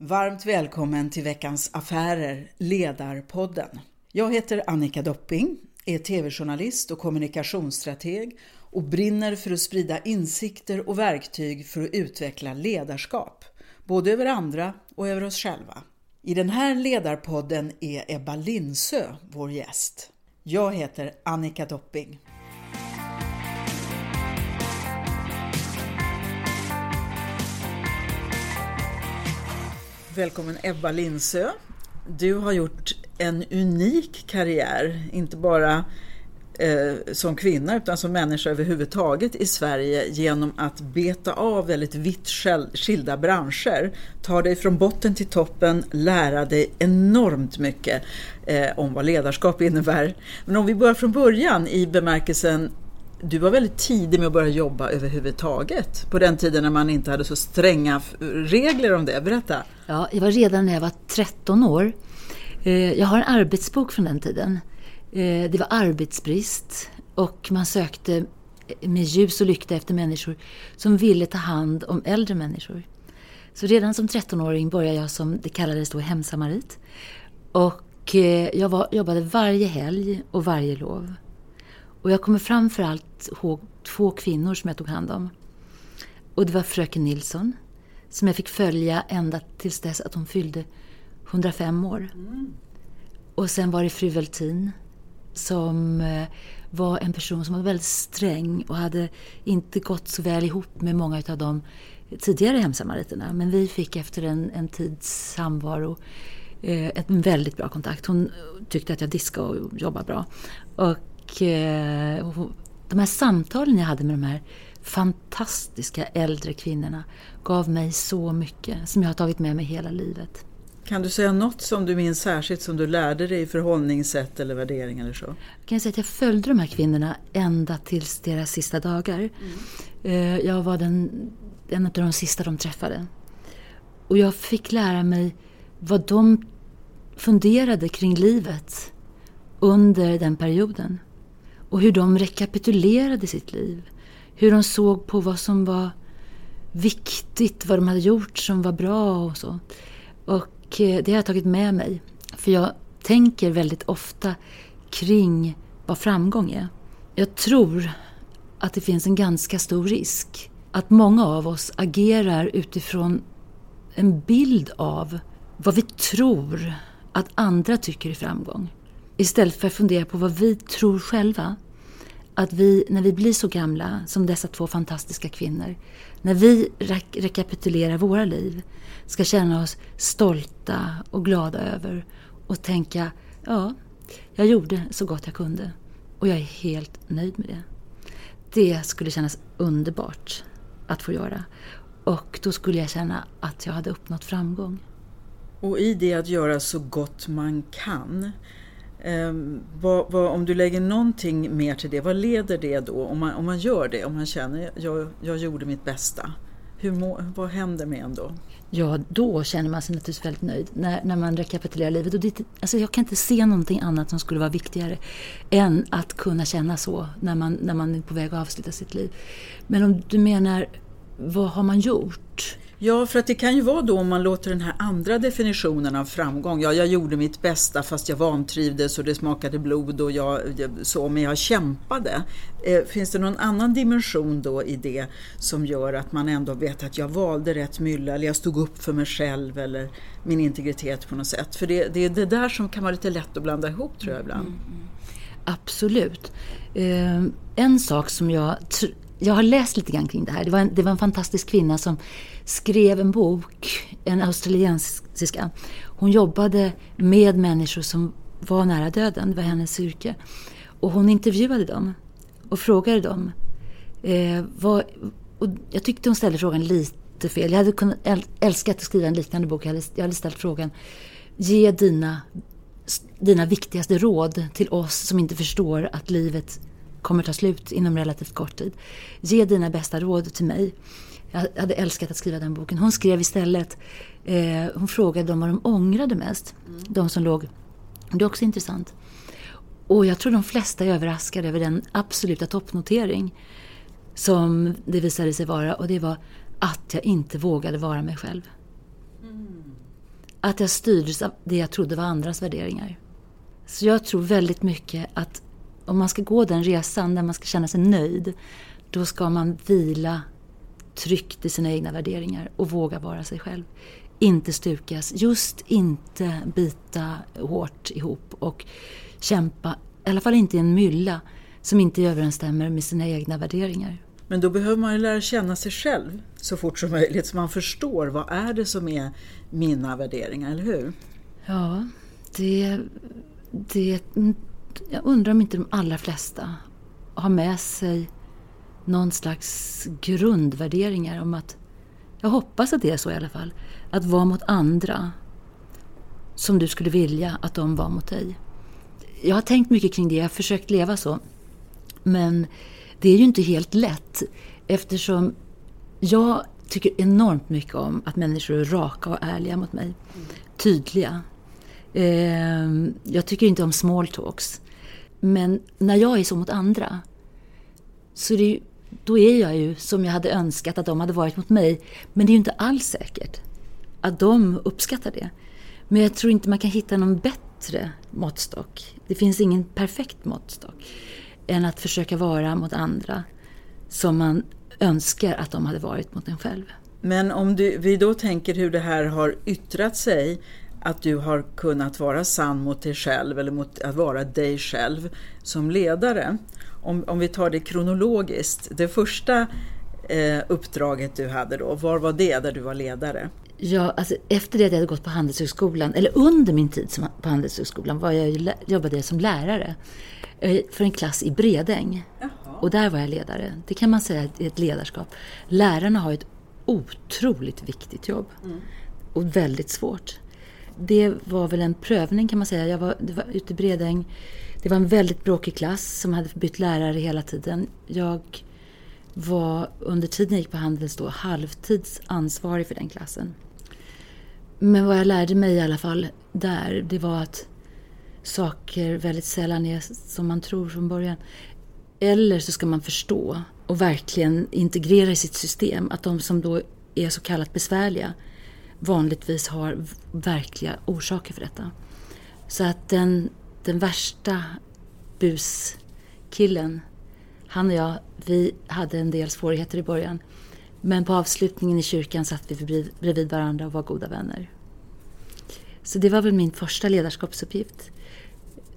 Varmt välkommen till veckans Affärer, Ledarpodden. Jag heter Annika Dopping, är tv-journalist och kommunikationsstrateg och brinner för att sprida insikter och verktyg för att utveckla ledarskap, både över andra och över oss själva. I den här ledarpodden är Ebba Linsö vår gäst. Jag heter Annika Dopping. Välkommen Ebba Linsö. Du har gjort en unik karriär, inte bara eh, som kvinna utan som människa överhuvudtaget i Sverige genom att beta av väldigt vitt skilda branscher, ta dig från botten till toppen, lära dig enormt mycket eh, om vad ledarskap innebär. Men om vi börjar från början i bemärkelsen du var väldigt tidig med att börja jobba överhuvudtaget på den tiden när man inte hade så stränga regler om det. Berätta! Ja, jag var redan när jag var 13 år. Eh, jag har en arbetsbok från den tiden. Eh, det var arbetsbrist och man sökte med ljus och lykta efter människor som ville ta hand om äldre människor. Så redan som 13-åring började jag som det kallades då hemsamarit. Och eh, jag var, jobbade varje helg och varje lov. Och jag kommer framförallt ihåg två kvinnor som jag tog hand om. Och det var fröken Nilsson, som jag fick följa ända tills dess att hon fyllde 105 år. Mm. Och sen var det fru Veltin, som eh, var en person som var väldigt sträng och hade inte gått så väl ihop med många av de tidigare hemsamariterna. Men vi fick efter en, en tids samvaro eh, en väldigt bra kontakt. Hon tyckte att jag diskade och jobbade bra. Och och eh, de här samtalen jag hade med de här fantastiska äldre kvinnorna gav mig så mycket som jag har tagit med mig hela livet. Kan du säga något som du minns särskilt som du lärde dig i förhållningssätt eller värderingar eller så? Jag kan säga att jag följde de här kvinnorna ända tills deras sista dagar. Mm. Eh, jag var den, en av de sista de träffade. Och jag fick lära mig vad de funderade kring livet under den perioden och hur de rekapitulerade sitt liv. Hur de såg på vad som var viktigt, vad de hade gjort som var bra och så. Och eh, det har jag tagit med mig. För jag tänker väldigt ofta kring vad framgång är. Jag tror att det finns en ganska stor risk att många av oss agerar utifrån en bild av vad vi tror att andra tycker är framgång. Istället för att fundera på vad vi tror själva. Att vi, när vi blir så gamla som dessa två fantastiska kvinnor, när vi re rekapitulerar våra liv, ska känna oss stolta och glada över och tänka, ja, jag gjorde så gott jag kunde och jag är helt nöjd med det. Det skulle kännas underbart att få göra. Och då skulle jag känna att jag hade uppnått framgång. Och i det att göra så gott man kan, Um, vad, vad, om du lägger någonting mer till det, vad leder det då om man, om man gör det? Om man känner att jag, jag gjorde mitt bästa. Hur må, vad händer med en då? Ja, då känner man sig naturligtvis väldigt nöjd när, när man rekapitulerar livet. Och det, alltså jag kan inte se någonting annat som skulle vara viktigare än att kunna känna så när man, när man är på väg att avsluta sitt liv. Men om du menar, vad har man gjort? Ja, för att det kan ju vara då om man låter den här andra definitionen av framgång, ja jag gjorde mitt bästa fast jag vantrivdes och det smakade blod och jag, så, men jag kämpade. Eh, finns det någon annan dimension då i det som gör att man ändå vet att jag valde rätt mylla eller jag stod upp för mig själv eller min integritet på något sätt? För det, det är det där som kan vara lite lätt att blanda ihop tror jag ibland. Mm, mm. mm. Absolut. Eh, en sak som jag jag har läst lite grann kring det här. Det var, en, det var en fantastisk kvinna som skrev en bok, en australiensiska. Hon jobbade med människor som var nära döden, det var hennes yrke. Och hon intervjuade dem och frågade dem. Eh, vad, och jag tyckte hon ställde frågan lite fel. Jag hade kunnat, älskat att skriva en liknande bok. Jag hade, jag hade ställt frågan. Ge dina, dina viktigaste råd till oss som inte förstår att livet kommer ta slut inom relativt kort tid. Ge dina bästa råd till mig. Jag hade älskat att skriva den boken. Hon skrev istället, eh, hon frågade dem vad de ångrade mest. Mm. De som låg, det är också intressant. Och jag tror de flesta är överraskade över den absoluta toppnotering som det visade sig vara och det var att jag inte vågade vara mig själv. Mm. att jag styrdes av det jag trodde var andras värderingar. Så jag tror väldigt mycket att om man ska gå den resan där man ska känna sig nöjd, då ska man vila tryggt i sina egna värderingar och våga vara sig själv. Inte stukas, just inte bita hårt ihop och kämpa, i alla fall inte i en mylla som inte överensstämmer med sina egna värderingar. Men då behöver man ju lära känna sig själv så fort som möjligt så man förstår vad är det som är mina värderingar, eller hur? Ja, det, det... Jag undrar om inte de allra flesta har med sig någon slags grundvärderingar om att... Jag hoppas att det är så i alla fall. Att vara mot andra som du skulle vilja att de var mot dig. Jag har tänkt mycket kring det, jag har försökt leva så. Men det är ju inte helt lätt eftersom jag tycker enormt mycket om att människor är raka och ärliga mot mig. Tydliga. Eh, jag tycker inte om small talks. Men när jag är så mot andra så är ju, då är jag ju som jag hade önskat att de hade varit mot mig. Men det är ju inte alls säkert att de uppskattar det. Men jag tror inte man kan hitta någon bättre måttstock. Det finns ingen perfekt måttstock än att försöka vara mot andra som man önskar att de hade varit mot en själv. Men om du, vi då tänker hur det här har yttrat sig, att du har kunnat vara sann mot dig själv eller mot att vara dig själv som ledare. Om, om vi tar det kronologiskt, det första eh, uppdraget du hade då, var var det där du var ledare? Ja, alltså efter det att jag hade gått på Handelshögskolan, eller under min tid som, på Handelshögskolan, var jag, jobbade jag som lärare eh, för en klass i Bredäng. Jaha. Och där var jag ledare. Det kan man säga är ett ledarskap. Lärarna har ett otroligt viktigt jobb. Mm. Och väldigt svårt. Det var väl en prövning kan man säga. Jag var, det var ute i Bredäng. Det var en väldigt bråkig klass som hade bytt lärare hela tiden. Jag var under tiden jag gick på Handels då halvtidsansvarig för den klassen. Men vad jag lärde mig i alla fall där, det var att saker väldigt sällan är som man tror från början. Eller så ska man förstå och verkligen integrera i sitt system att de som då är så kallat besvärliga vanligtvis har verkliga orsaker för detta. Så att den, den värsta buskillen, han och jag, vi hade en del svårigheter i början. Men på avslutningen i kyrkan satt vi bredvid varandra och var goda vänner. Så det var väl min första ledarskapsuppgift.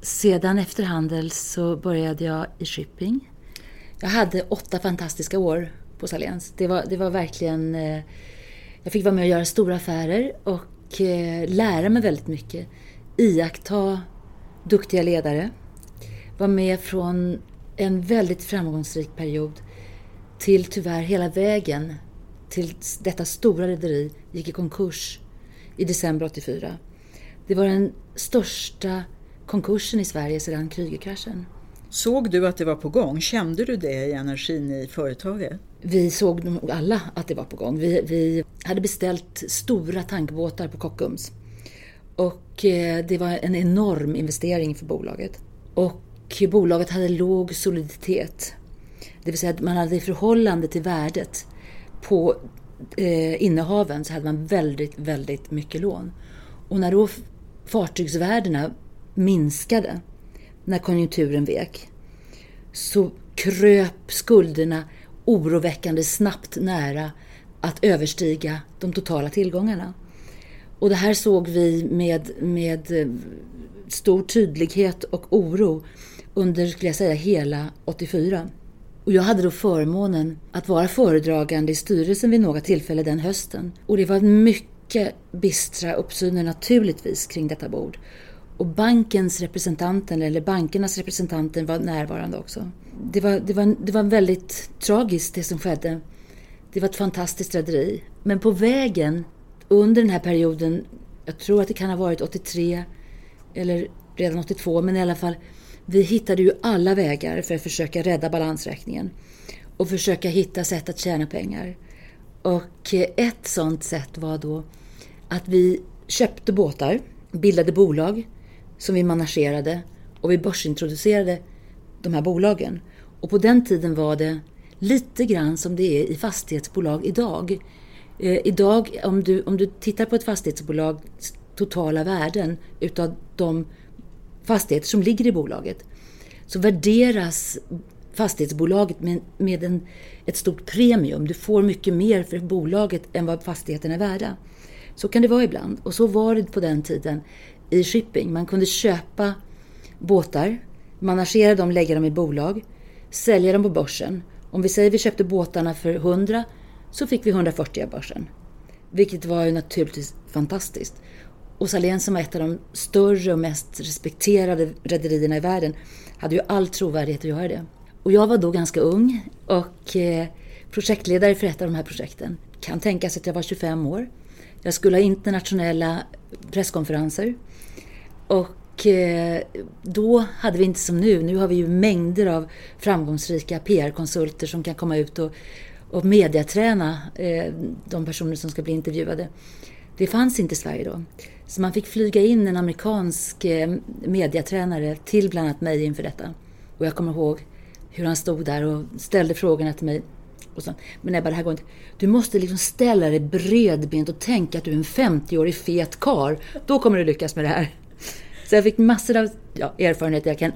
Sedan efter Handels så började jag i shipping. Jag hade åtta fantastiska år på Saléns. Det var, det var verkligen... Eh, jag fick vara med och göra stora affärer och eh, lära mig väldigt mycket. Iaktta duktiga ledare. Var med från en väldigt framgångsrik period till tyvärr hela vägen till detta stora rederi gick i konkurs i december 84. Det var den största konkursen i Sverige sedan Krügerkraschen. Såg du att det var på gång? Kände du det i energin i företaget? Vi såg nog alla att det var på gång. Vi, vi hade beställt stora tankbåtar på Kockums. Och eh, det var en enorm investering för bolaget. Och bolaget hade låg soliditet. Det vill säga att man hade i förhållande till värdet på eh, innehaven så hade man väldigt, väldigt mycket lån. Och när då fartygsvärdena minskade när konjunkturen vek så kröp skulderna oroväckande snabbt nära att överstiga de totala tillgångarna. Och det här såg vi med, med eh, stor tydlighet och oro under, skulle jag säga, hela 84. Och jag hade då förmånen att vara föredragande i styrelsen vid några tillfällen den hösten. Och det var mycket bistra uppsyner naturligtvis kring detta bord. Och bankens representanten, eller bankernas representanter var närvarande också. Det var, det, var, det var väldigt tragiskt det som skedde. Det var ett fantastiskt rederi. Men på vägen under den här perioden, jag tror att det kan ha varit 83 eller redan 82, men i alla fall, vi hittade ju alla vägar för att försöka rädda balansräkningen och försöka hitta sätt att tjäna pengar. Och eh, ett sådant sätt var då att vi köpte båtar, bildade bolag som vi managerade och vi börsintroducerade de här bolagen. Och på den tiden var det lite grann som det är i fastighetsbolag idag. Eh, idag, om du, om du tittar på ett fastighetsbolags totala värden utav de fastigheter som ligger i bolaget så värderas fastighetsbolaget med, med en, ett stort premium. Du får mycket mer för bolaget än vad fastigheten är värda. Så kan det vara ibland. Och så var det på den tiden i shipping. Man kunde köpa båtar, managera dem, lägga dem i bolag, sälja dem på börsen. Om vi säger att vi köpte båtarna för 100 så fick vi 140 av börsen. Vilket var ju naturligtvis fantastiskt. Och Saléns som var ett av de större och mest respekterade rederierna i världen hade ju all trovärdighet att göra det. Och jag var då ganska ung och eh, projektledare för ett av de här projekten. Kan tänkas att jag var 25 år. Jag skulle ha internationella presskonferenser. Och eh, då hade vi inte som nu, nu har vi ju mängder av framgångsrika PR-konsulter som kan komma ut och, och mediaträna eh, de personer som ska bli intervjuade. Det fanns inte i Sverige då. Så man fick flyga in en amerikansk eh, mediatränare till bland annat mig inför detta. Och jag kommer ihåg hur han stod där och ställde frågorna till mig. Och så, men Ebba, det här går inte. Du måste liksom ställa dig bredbent och tänka att du är en 50-årig fet kar. Då kommer du lyckas med det här. Så jag fick massor av ja, erfarenheter. Jag, kan,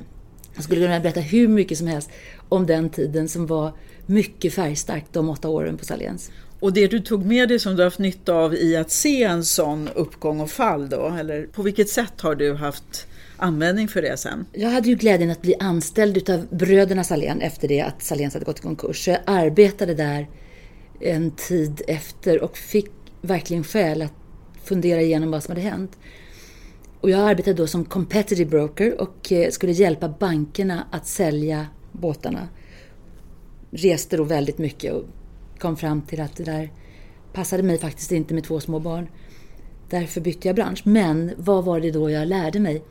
jag skulle kunna berätta hur mycket som helst om den tiden som var mycket färgstark de åtta åren på Saléns. Och det du tog med dig som du har haft nytta av i att se en sån uppgång och fall då? Eller på vilket sätt har du haft användning för det sen? Jag hade ju glädjen att bli anställd utav bröderna Salén efter det att Saléns hade gått i konkurs. Så jag arbetade där en tid efter och fick verkligen skäl att fundera igenom vad som hade hänt. Och jag arbetade då som competitive broker och eh, skulle hjälpa bankerna att sälja båtarna. Reste då väldigt mycket och kom fram till att det där passade mig faktiskt inte med två små barn. Därför bytte jag bransch. Men vad var det då jag lärde mig?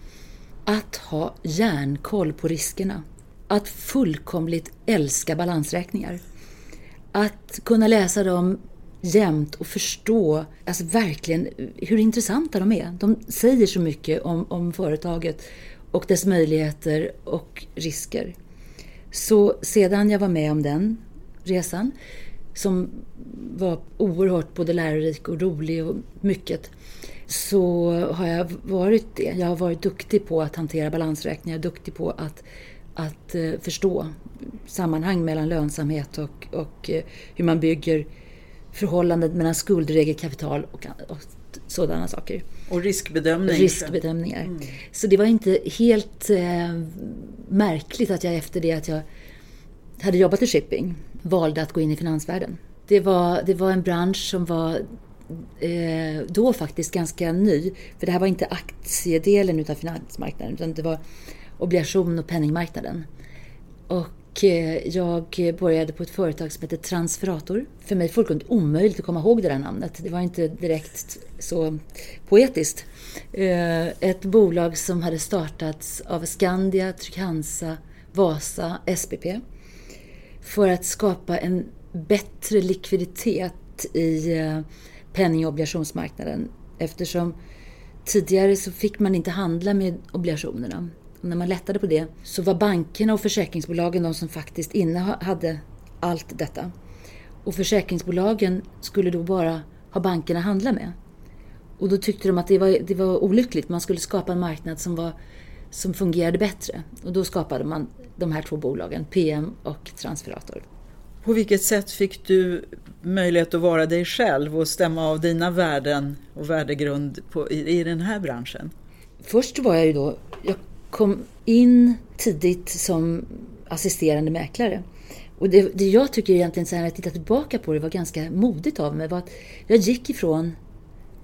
Att ha järnkoll på riskerna. Att fullkomligt älska balansräkningar. Att kunna läsa dem jämt och förstå alltså verkligen hur intressanta de är. De säger så mycket om, om företaget och dess möjligheter och risker. Så sedan jag var med om den resan, som var oerhört både lärorik och rolig och mycket, så har jag varit det. Jag har varit duktig på att hantera balansräkningar, duktig på att, att eh, förstå sammanhang mellan lönsamhet och, och eh, hur man bygger förhållandet mellan skuldregel, kapital och, och sådana saker. Och riskbedömning. Riskbedömningar. Mm. Så det var inte helt uh, märkligt att jag efter det att jag hade jobbat i shipping valde att gå in i finansvärlden. Det var, det var en bransch som var eh, då faktiskt ganska ny. För det här var inte aktiedelen utav finansmarknaden utan det var obligation och penningmarknaden. Och eh, Eh, jag började på ett företag som heter Transferator. För mig fullkomligt omöjligt att komma ihåg det där namnet. Det var inte direkt så poetiskt. Eh, ett bolag som hade startats av Skandia, Trygg-Hansa, Vasa, SPP. För att skapa en bättre likviditet i eh, penning och obligationsmarknaden eftersom tidigare så fick man inte handla med obligationerna. När man lättade på det så var bankerna och försäkringsbolagen de som faktiskt innehade allt detta. Och försäkringsbolagen skulle då bara ha bankerna handla med. Och då tyckte de att det var, det var olyckligt. Man skulle skapa en marknad som, var, som fungerade bättre. Och då skapade man de här två bolagen, PM och Transferator. På vilket sätt fick du möjlighet att vara dig själv och stämma av dina värden och värdegrund på, i, i den här branschen? Först var jag ju då, jag kom in tidigt som assisterande mäklare. Och det, det jag tycker egentligen så här, när jag tittar tillbaka på det var ganska modigt av mig var att jag gick ifrån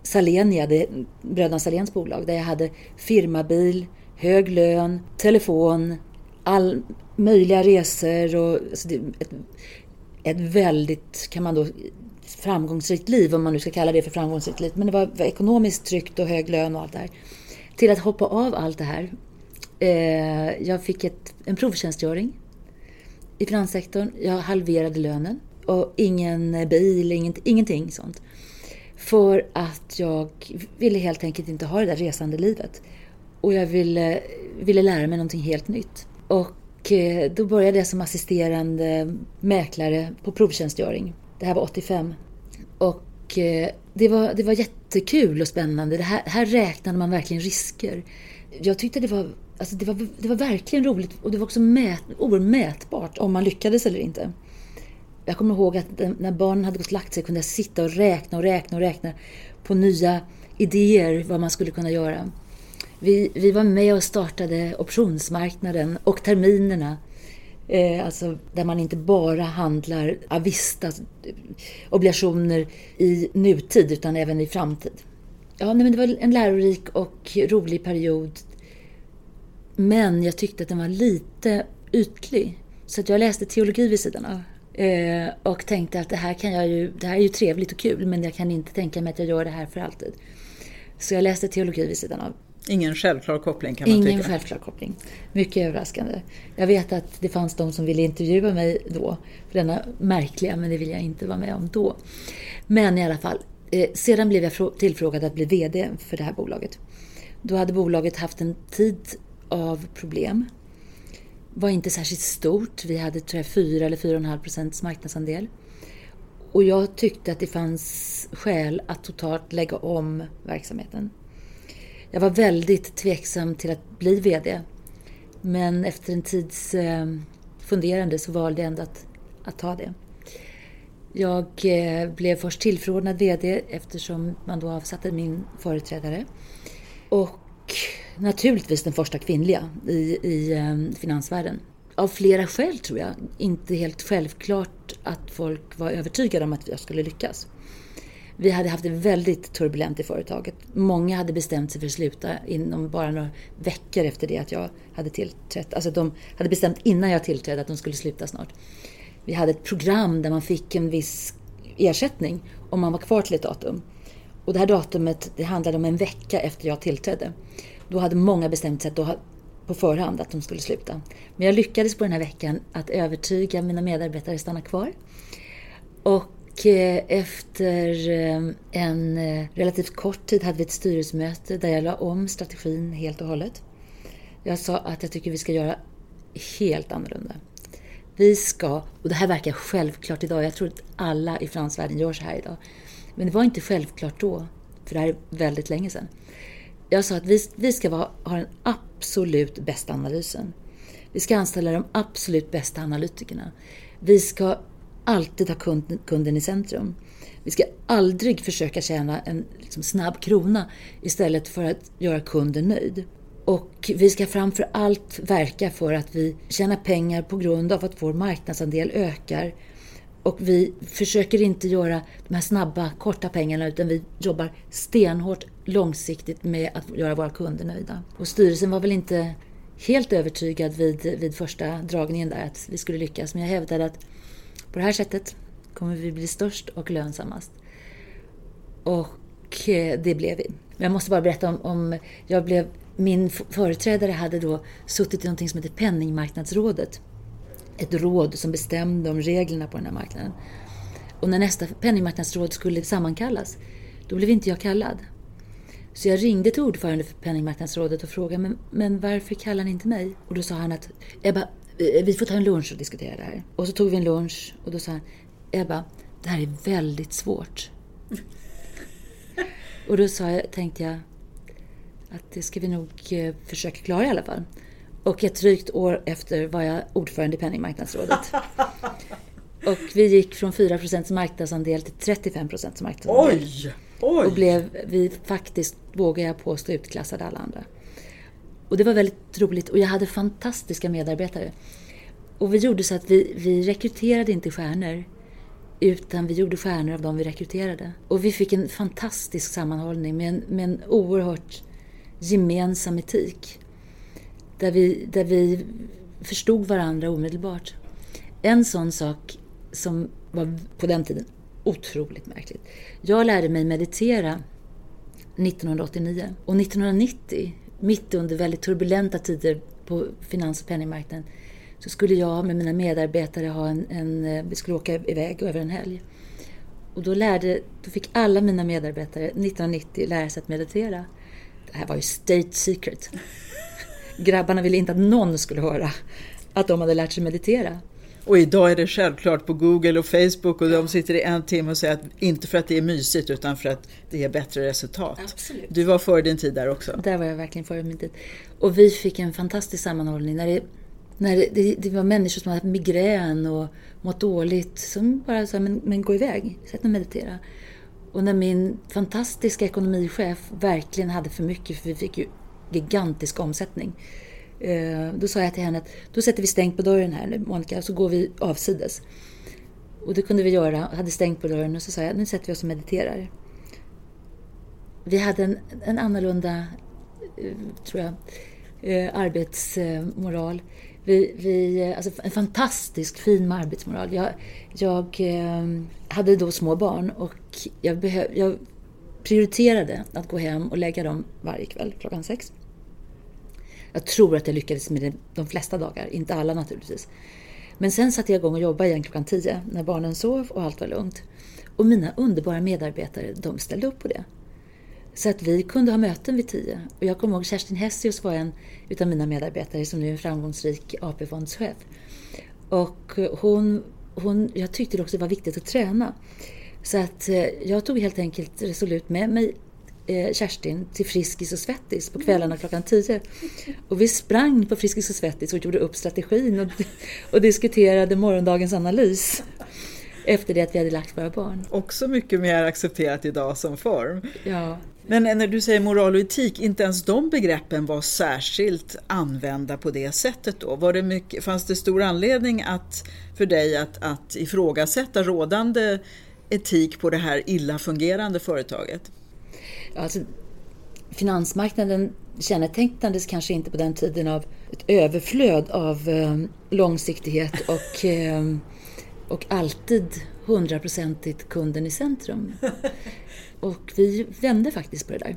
Salenia, det, bröderna Saléns bolag, där jag hade firmabil, hög lön, telefon, all möjliga resor och alltså det, ett ett väldigt, kan man då, framgångsrikt liv, om man nu ska kalla det för framgångsrikt liv. Men det var, ekonomiskt tryggt och hög lön och allt det här. Till att hoppa av allt det här. Eh, jag fick ett, en provtjänstgöring i finanssektorn. Jag halverade lönen och ingen bil, inget, ingenting sånt. För att jag ville helt enkelt inte ha det där resande livet. Och jag ville, ville lära mig någonting helt nytt. Och eh, då började jag som assisterande mäklare på provtjänstgöring. Det här var 85. Och Och eh, det, var, det var jättekul och spännande. Det här, här räknade man verkligen risker. Jag tyckte det var, alltså det var, det var verkligen roligt och det var också mät, omätbart om man lyckades eller inte. Jag kommer ihåg att när barnen hade gått och lagt sig kunde jag sitta och räkna och räkna och räkna på nya idéer vad man skulle kunna göra. Vi, vi var med och startade optionsmarknaden och terminerna. Eh, alltså där man inte bara handlar Avista eh, obligationer i nutid utan även i framtid. Ja, nej, men det var en lärorik och rolig period. Men jag tyckte att den var lite ytlig. Så jag läste teologi vid sidan av. Eh, och tänkte att det här, kan jag ju, det här är ju trevligt och kul men jag kan inte tänka mig att jag gör det här för alltid. Så jag läste teologi vid sidan av. Ingen självklar koppling kan man Ingen tycka. Ingen självklar koppling. Mycket överraskande. Jag vet att det fanns de som ville intervjua mig då, för denna märkliga, men det vill jag inte vara med om då. Men i alla fall, eh, sedan blev jag tillfrågad att bli VD för det här bolaget. Då hade bolaget haft en tid av problem. Var inte särskilt stort. Vi hade tror jag 4 eller 4,5 procents marknadsandel. Och jag tyckte att det fanns skäl att totalt lägga om verksamheten. Jag var väldigt tveksam till att bli VD. Men efter en tids eh, funderande så valde jag ändå att, att ta det. Jag eh, blev först tillförordnad VD eftersom man då avsatte min företrädare. Och naturligtvis den första kvinnliga i, i ehm, finansvärlden. Av flera skäl tror jag. Inte helt självklart att folk var övertygade om att jag skulle lyckas. Vi hade haft det väldigt turbulent i företaget. Många hade bestämt sig för att sluta inom bara några veckor efter det att jag hade tillträtt. Alltså de hade bestämt innan jag tillträdde att de skulle sluta snart. Vi hade ett program där man fick en viss ersättning om man var kvar till ett datum. Och det här datumet det handlade om en vecka efter jag tillträdde. Då hade många bestämt sig då på förhand att de skulle sluta. Men jag lyckades på den här veckan att övertyga mina medarbetare att stanna kvar. Och eh, efter eh, en eh, relativt kort tid hade vi ett styrelsemöte där jag la om strategin helt och hållet. Jag sa att jag tycker vi ska göra helt annorlunda. Vi ska, och det här verkar självklart idag, jag tror att alla i fransvärlden gör så här idag. Men det var inte självklart då, för det här är väldigt länge sedan. Jag sa att vi, vi ska vara, ha den absolut bästa analysen. Vi ska anställa de absolut bästa analytikerna. Vi ska alltid ha kunden i centrum. Vi ska aldrig försöka tjäna en liksom, snabb krona istället för att göra kunden nöjd. Och vi ska framför allt verka för att vi tjänar pengar på grund av att vår marknadsandel ökar. Och vi försöker inte göra de här snabba, korta pengarna utan vi jobbar stenhårt långsiktigt med att göra våra kunder nöjda. Och styrelsen var väl inte helt övertygad vid, vid första dragningen där att vi skulle lyckas, men jag hävdade att på det här sättet kommer vi bli störst och lönsammast. Och eh, det blev vi. Men jag måste bara berätta om, om jag blev, min företrädare hade då suttit i något som heter Penningmarknadsrådet. Ett råd som bestämde om reglerna på den här marknaden. Och när nästa penningmarknadsråd skulle sammankallas, då blev inte jag kallad. Så jag ringde till ordförande för Penningmarknadsrådet och frågade men, men varför kallar ni inte mig? Och då sa han att Ebba, Eh, vi får ta en lunch och diskutera det här. Och så tog vi en lunch och då sa han, Ebba, det här är väldigt svårt. och då sa jag, tänkte jag att det ska vi nog eh, försöka klara i alla fall. Och ett drygt år efter var jag ordförande i Penningmarknadsrådet. och vi gick från 4% marknadsandel till 35 marknadsandel. Oj! Oj. Och blev vi faktiskt, vågar jag påstå, utklassade alla andra. Och det var väldigt roligt och jag hade fantastiska medarbetare. Och vi gjorde så att vi, vi rekryterade inte stjärnor utan vi gjorde stjärnor av dem vi rekryterade. Och vi fick en fantastisk sammanhållning med en, med en oerhört gemensam etik. Där vi, där vi förstod varandra omedelbart. En sån sak som var på den tiden otroligt märkligt. Jag lärde mig meditera 1989 och 1990 mitt under väldigt turbulenta tider på finans och penningmarknaden så skulle jag med mina medarbetare ha en, en eh, vi skulle åka iväg över en helg. Och då, lärde, då fick alla mina medarbetare 1990 lära sig att meditera. Det här var ju state secret. Grabbarna ville inte att någon skulle höra att de hade lärt sig meditera. Och idag är det självklart på Google och Facebook och de sitter i en timme och säger att inte för att det är mysigt utan för att det ger bättre resultat. Absolut. Du var före din tid där också. Där var jag verkligen före min tid. Och vi fick en fantastisk sammanhållning när det, när det, det, det var människor som hade migrän och mått dåligt som bara sa men, men gå iväg, sätt dig och meditera. Och när min fantastiska ekonomichef verkligen hade för mycket, för vi fick ju gigantisk omsättning. Eh, då sa jag till henne att då sätter vi stängt på dörren här nu Monica, så går vi avsides. Och det kunde vi göra, hade stängt på dörren och så sa jag nu sätter vi oss och mediterar. Vi hade en, en annorlunda, eh, tror jag, eh, arbetsmoral. Vi, vi, alltså en fantastisk fin arbetsmoral. Jag, jag hade då små barn och jag, behöv, jag prioriterade att gå hem och lägga dem varje kväll klockan sex. Jag tror att jag lyckades med det de flesta dagar, inte alla naturligtvis. Men sen satte jag igång och jobbade igen klockan tio när barnen sov och allt var lugnt. Och mina underbara medarbetare, de ställde upp på det. Så att vi kunde ha möten vid tio. Och jag kommer ihåg Kerstin Hessius var en utav mina medarbetare som nu är en framgångsrik AP-fondschef. Och hon, hon, jag tyckte det också var viktigt att träna. Så att eh, jag tog helt enkelt resolut med mig Kerstin till Friskis och Svettis på kvällarna klockan tio. Och vi sprang på Friskis och Svettis och gjorde upp strategin och, och diskuterade morgondagens analys efter det att vi hade lagt våra barn. Också mycket mer accepterat idag som form. Ja. Men när du säger moral och etik, inte ens de begreppen var särskilt använda på det sättet då? Var det mycket, fanns det stor anledning att, för dig att, att ifrågasätta rådande etik på det här illa fungerande företaget? Alltså, finansmarknaden kännetecknades kanske inte på den tiden av ett överflöd av eh, långsiktighet och, eh, och alltid hundraprocentigt kunden i centrum. Och vi vände faktiskt på det där.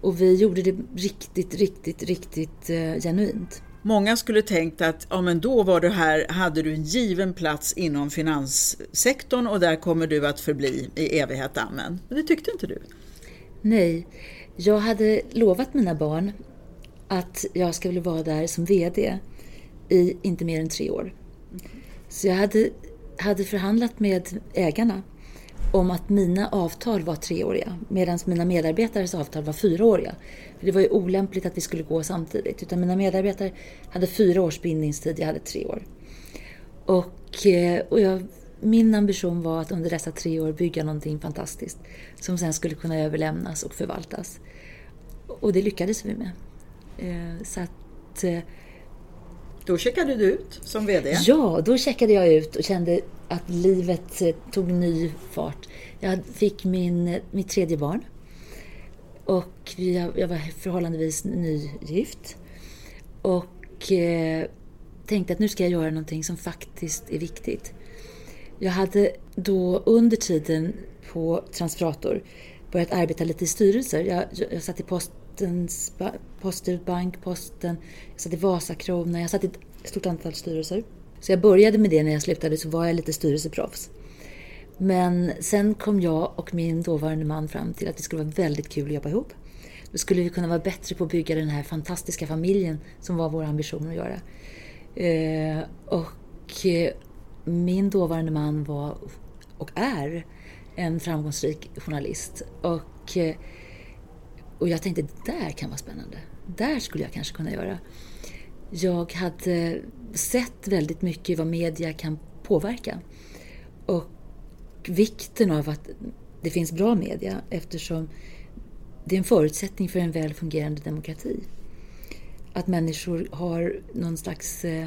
Och vi gjorde det riktigt, riktigt, riktigt eh, genuint. Många skulle tänkt att ja, men då var du här, hade du en given plats inom finanssektorn och där kommer du att förbli i evighet. Amen. Men det tyckte inte du? Nej, jag hade lovat mina barn att jag skulle vara där som VD i inte mer än tre år. Så jag hade, hade förhandlat med ägarna om att mina avtal var treåriga medan mina medarbetares avtal var fyraåriga. För det var ju olämpligt att vi skulle gå samtidigt utan mina medarbetare hade fyra års bindningstid, jag hade tre år. Och, eh, och jag, min ambition var att under dessa tre år bygga någonting fantastiskt som sen skulle kunna överlämnas och förvaltas. Och det lyckades vi med. Eh, så att eh, då checkade du ut som VD? Ja, då checkade jag ut och kände att livet eh, tog ny fart. Jag fick min, mitt tredje barn. Och jag, var förhållandevis nygift. Och tänkte att nu ska jag göra någonting som faktiskt är viktigt. Jag hade då under tiden på Transferator börjat arbeta lite i styrelser. Jag, jag satt i Postens, Postbank, Posten, jag satt i Vasakronan, jag satt i ett stort antal styrelser. Så jag började med det när jag slutade så var jag lite styrelseproffs. Men sen kom jag och min dåvarande man fram till att det skulle vara väldigt kul att jobba ihop. Då skulle vi kunna vara bättre på att bygga den här fantastiska familjen som var vår ambition att göra. Eh, och eh, min dåvarande man var och är en framgångsrik journalist. Och eh, och jag tänkte, det där kan vara spännande. Där skulle jag kanske kunna göra. Jag hade sett väldigt mycket vad media kan påverka. Och vikten av att det finns bra media eftersom det är en förutsättning för en väl fungerande demokrati. Att människor har någon slags eh,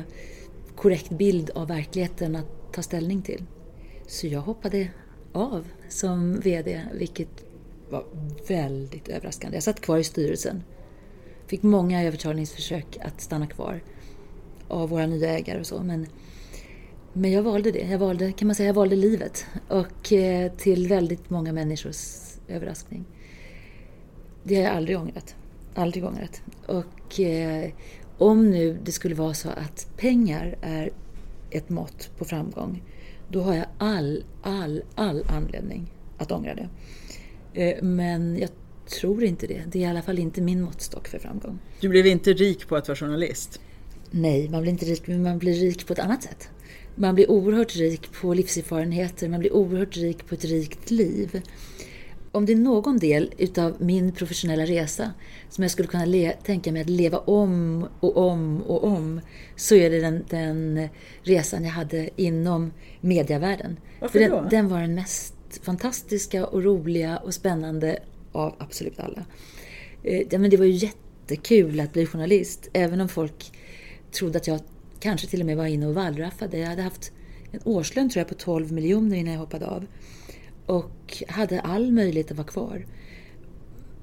korrekt bild av verkligheten att ta ställning till. Så jag hoppade av som VD, vilket var väldigt överraskande. Jag satt kvar i styrelsen. Fick många övertalningsförsök att stanna kvar av våra nya ägare och så. Men, men jag valde det. Jag valde, kan man säga, jag valde livet. Och eh, till väldigt många människors överraskning. Det har jag aldrig ångrat. Aldrig ångrat. Och eh, om nu det skulle vara så att pengar är ett mått på framgång, då har jag all, all, all anledning att ångra det. Eh, men jag tror inte det. Det är i alla fall inte min måttstock för framgång. Du blev inte rik på att vara journalist? Nej, man blir inte rik, men man blir rik på ett annat sätt. Man blir oerhört rik på livserfarenheter, man blir oerhört rik på ett rikt liv. Om det är någon del utav min professionella resa som jag skulle kunna tänka mig att leva om och om och om så är det den, den resan jag hade inom mediavärlden. Varför För då? den, den var den mest fantastiska och roliga och spännande av absolut alla. Eh, men det var ju jättekul att bli journalist, även om folk trodde att jag kanske till och med var inne och wallraffade. Jag hade haft en årslön tror jag på 12 miljoner innan jag hoppade av. Och hade all möjlighet att vara kvar.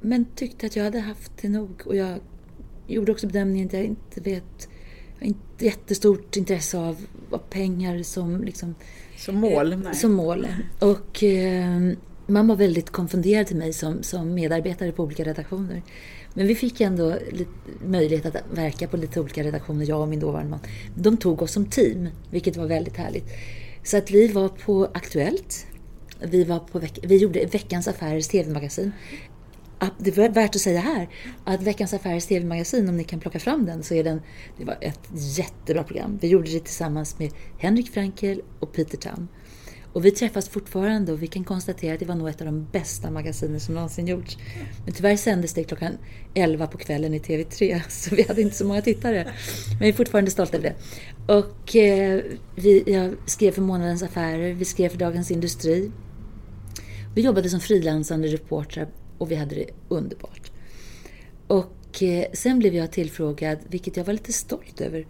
Men tyckte att jag hade haft det nog. Och jag gjorde också bedömningen att jag inte vet... Jag har inte jättestort intresse av, av pengar som liksom... Som mål? Nej. Som mål. Och eh, man var väldigt konfunderad till mig som, som medarbetare på olika redaktioner. Men vi fick ändå möjlighet att verka på lite olika redaktioner, jag och min dåvarande man. De tog oss som team, vilket var väldigt härligt. Så att vi var på Aktuellt. Vi, var på veck vi gjorde Veckans Affärers TV-magasin. Ah, det är värt att säga här att Veckans Affärers TV-magasin, om ni kan plocka fram den, så är den, det var ett jättebra program. Vi gjorde det tillsammans med Henrik Frankel och Peter Tam. Och vi träffas fortfarande och vi kan konstatera att det var nog ett av de bästa magasinen som någonsin gjorts. Men tyvärr sändes det klockan 11 på kvällen i TV3 så vi hade inte så många tittare. Men vi är fortfarande stolta över det. Och eh, vi, jag skrev för Månadens Affärer, vi skrev för Dagens Industri. Vi jobbade som frilansande reportrar och vi hade det underbart. Och eh, sen blev jag tillfrågad, vilket jag var lite stolt över,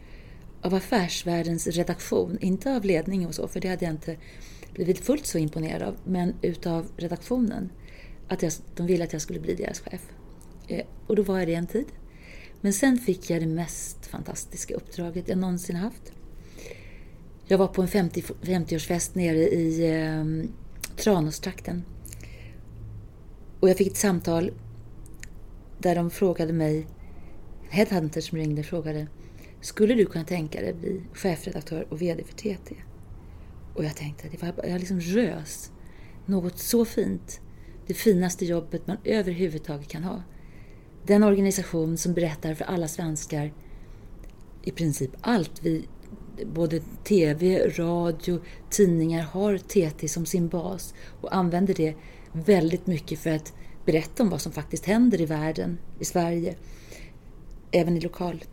av Affärsvärldens redaktion. Inte av ledningen och så, för det hade jag inte blivit fullt så imponerad av, men utav redaktionen. Att jag, de ville att jag skulle bli deras chef. Eh, och då var jag det en tid. Men sen fick jag det mest fantastiska uppdraget jag någonsin haft. Jag var på en 50, 50-årsfest nere i ehm, Tranåstrakten. Och jag fick ett samtal där de frågade mig, headhunter som ringde frågade, skulle du kunna tänka dig att bli chefredaktör och VD för TT? Och jag tänkte, det var, jag liksom rös. Något så fint. Det finaste jobbet man överhuvudtaget kan ha. Den organisation som berättar för alla svenskar i princip allt vi, både TV, radio, tidningar har TT som sin bas och använder det väldigt mycket för att berätta om vad som faktiskt händer i världen, i Sverige, även i lokal.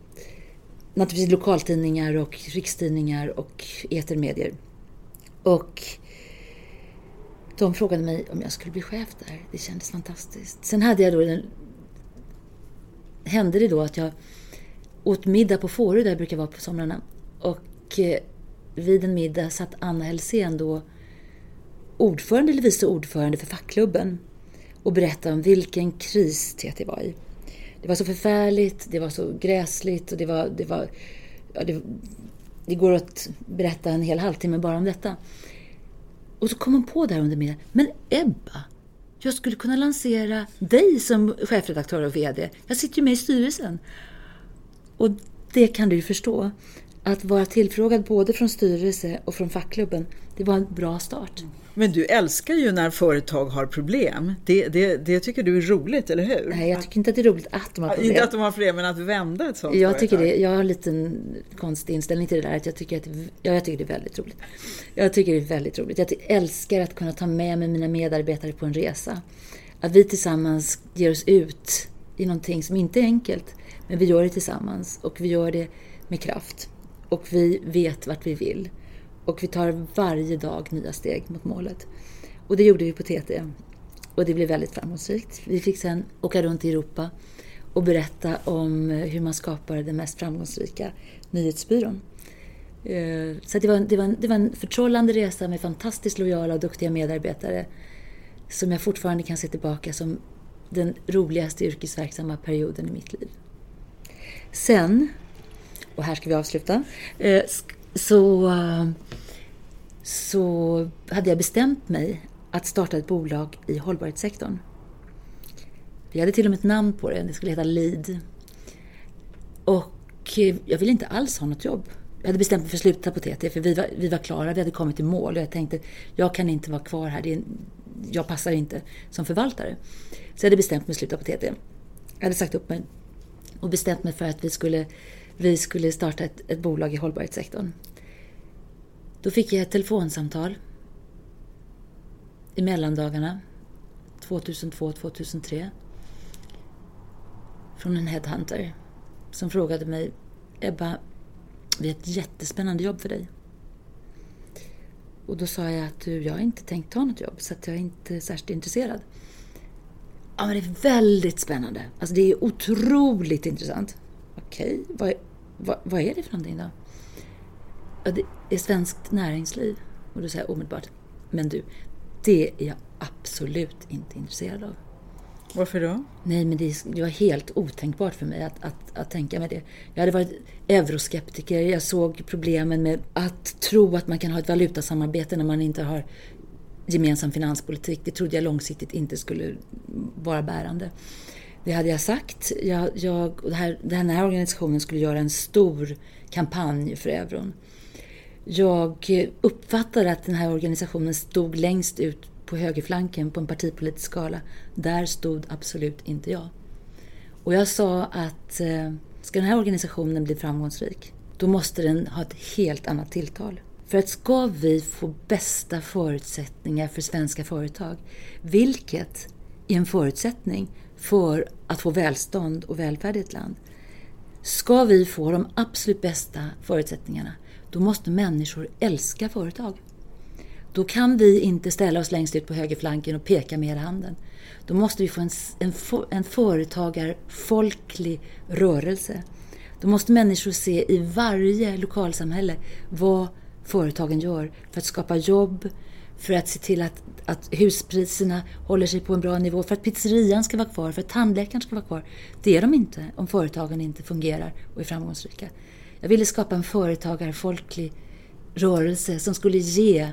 Naturligtvis lokaltidningar och rikstidningar och etermedier. Och de frågade mig om jag skulle bli chef där. Det kändes fantastiskt. Sen hade jag då den, hände det då att jag åt middag på Fårö där jag brukar vara på somrarna. Och och eh, vid en middag satt Anna Helsén då ordförande eller vice ordförande för fackklubben och berättade om vilken kris TT var i. Det var så förfärligt, det var så gräsligt och det var... Det, var, ja, det, det går att berätta en hel halvtimme bara om detta. Och så kom hon på där under middagen. Men Ebba, jag skulle kunna lansera dig som chefredaktör och VD. Jag sitter ju med i styrelsen. Och det kan du ju förstå. Att vara tillfrågad både från styrelse och från fackklubben, det var en bra start. Men du älskar ju när företag har problem. Det, det, det tycker du är roligt, eller hur? Nej, jag tycker inte att det är roligt att de har problem. Inte att de har problem, men att vända ett sånt jag företag. tycker det, Jag har en liten konstig inställning till det där. Att jag, tycker att, ja, jag tycker det är väldigt roligt. Jag tycker det är väldigt roligt. Jag älskar att kunna ta med mig mina medarbetare på en resa. Att vi tillsammans ger oss ut i någonting som inte är enkelt. Men vi gör det tillsammans och vi gör det med kraft. Och vi vet vart vi vill. Och vi tar varje dag nya steg mot målet. Och det gjorde vi på TT. Och det blev väldigt framgångsrikt. Vi fick sen åka runt i Europa och berätta om eh, hur man skapar den mest framgångsrika nyhetsbyrån. Eh, så det var, det, var en, det var en förtrollande resa med fantastiskt lojala och duktiga medarbetare som jag fortfarande kan se tillbaka som den roligaste yrkesverksamma perioden i mitt liv. Sen, och här ska vi avsluta, eh, så, eh, så hade jag bestämt mig att starta ett bolag i hållbarhetssektorn. Vi hade till och med ett namn på det, det skulle heta LEAD. Och eh, jag ville inte alls ha något jobb. Jag hade bestämt mig för att sluta på TT, för vi var, vi var klara, vi hade kommit i mål. Och jag tänkte, jag kan inte vara kvar här, är, jag passar inte som förvaltare. Så jag hade bestämt mig för att sluta på TT. Jag hade sagt upp mig och bestämt mig för att vi skulle, vi skulle starta ett, ett bolag i hållbarhetssektorn. Då fick jag ett telefonsamtal i mellandagarna 2002-2003 från en headhunter som frågade mig Ebba, vi har ett jättespännande jobb för dig. Och då sa jag att du, jag har inte tänkt ta något jobb så att jag är inte särskilt intresserad. Ja, men det är väldigt spännande. Alltså det är otroligt intressant. Okej, vad, vad, vad är det för någonting då? Ja, det är svenskt näringsliv. Och då säger jag omedelbart, men du, det är jag absolut inte intresserad av. Varför då? Nej, men det, det var helt otänkbart för mig att, att, att tänka mig det. Jag hade varit euroskeptiker, jag såg problemen med att tro att man kan ha ett valutasamarbete när man inte har gemensam finanspolitik. Det trodde jag långsiktigt inte skulle vara bärande. Det hade jag sagt. Jag, jag, det här, den här organisationen skulle göra en stor kampanj för euron. Jag uppfattade att den här organisationen stod längst ut på högerflanken på en partipolitisk skala. Där stod absolut inte jag. Och jag sa att eh, ska den här organisationen bli framgångsrik, då måste den ha ett helt annat tilltal. För att ska vi få bästa förutsättningar för svenska företag, vilket är en förutsättning för att få välstånd och välfärd i ett land. Ska vi få de absolut bästa förutsättningarna, då måste människor älska företag. Då kan vi inte ställa oss längst ut på högerflanken och peka med hela handen. Då måste vi få en, en, en företagarfolklig rörelse. Då måste människor se i varje lokalsamhälle vad företagen gör för att skapa jobb, för att se till att, att huspriserna håller sig på en bra nivå, för att pizzerian ska vara kvar, för att tandläkaren ska vara kvar. Det är de inte om företagen inte fungerar och är framgångsrika. Jag ville skapa en företagarfolklig rörelse som skulle ge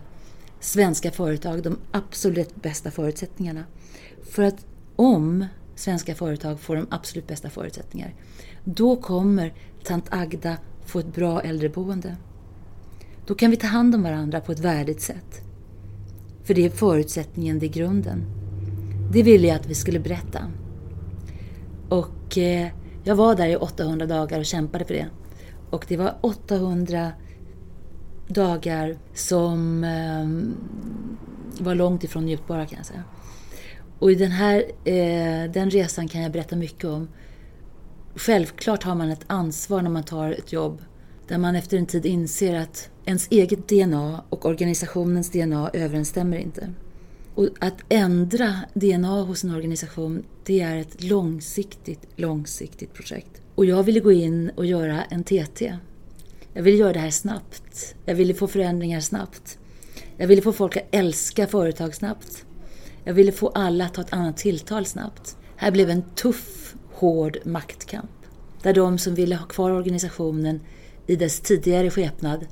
svenska företag de absolut bästa förutsättningarna. För att om svenska företag får de absolut bästa förutsättningar, då kommer tant Agda få ett bra äldreboende. Då kan vi ta hand om varandra på ett värdigt sätt. För det är förutsättningen, det är grunden. Det ville jag att vi skulle berätta. Och eh, jag var där i 800 dagar och kämpade för det. Och det var 800 dagar som eh, var långt ifrån njutbara kan jag säga. Och i den här eh, den resan kan jag berätta mycket om. Självklart har man ett ansvar när man tar ett jobb där man efter en tid inser att ens eget DNA och organisationens DNA överensstämmer inte. Och att ändra DNA hos en organisation, det är ett långsiktigt, långsiktigt projekt. Och jag ville gå in och göra en TT. Jag ville göra det här snabbt. Jag ville få förändringar snabbt. Jag ville få folk att älska företag snabbt. Jag ville få alla att ta ett annat tilltal snabbt. Här blev en tuff, hård maktkamp. Där de som ville ha kvar organisationen i dess tidigare skepnad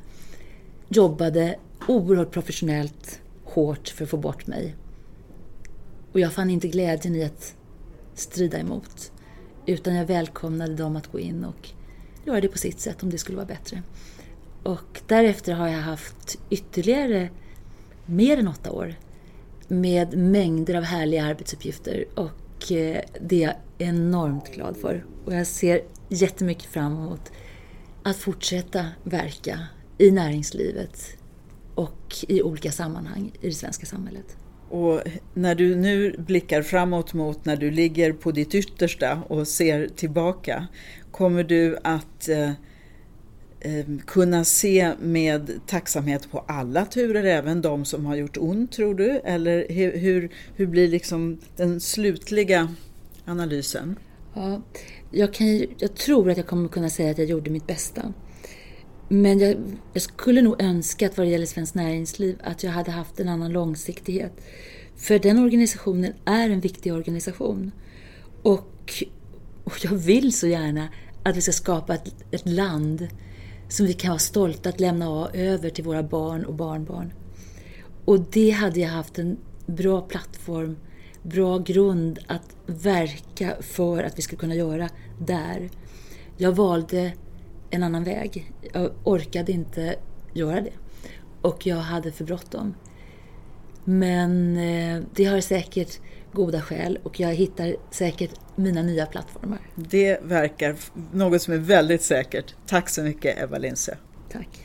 jobbade oerhört professionellt, hårt för att få bort mig. Och jag fann inte glädjen i att strida emot. Utan jag välkomnade dem att gå in och göra det på sitt sätt om det skulle vara bättre. Och därefter har jag haft ytterligare mer än åtta år med mängder av härliga arbetsuppgifter och eh, det är jag enormt glad för. Och jag ser jättemycket fram emot att fortsätta verka i näringslivet och i olika sammanhang i det svenska samhället. Och när du nu blickar framåt mot när du ligger på ditt yttersta och ser tillbaka, kommer du att eh, eh kunna se med tacksamhet på alla turer, även de som har gjort ont tror du? Eller hur, hur, hur blir liksom den slutliga analysen? Ja, jag, kan, jag tror att jag kommer kunna säga att jag gjorde mitt bästa. Men jag, jag, skulle nog önska att vad det gäller Svenskt Näringsliv att jag hade haft en annan långsiktighet. För den organisationen är en viktig organisation. Och, och jag vill så gärna att vi ska skapa ett, ett land som vi kan vara stolta att lämna över till våra barn och barnbarn. Och det hade jag haft en bra plattform, bra grund att verka för att vi skulle kunna göra där. Jag valde en annan väg. Jag orkade inte göra det. Och jag hade för bråttom. Men eh, det har säkert goda skäl och jag hittar säkert mina nya plattformar. Det verkar något som är väldigt säkert. Tack så mycket Eva Lindsö. Tack.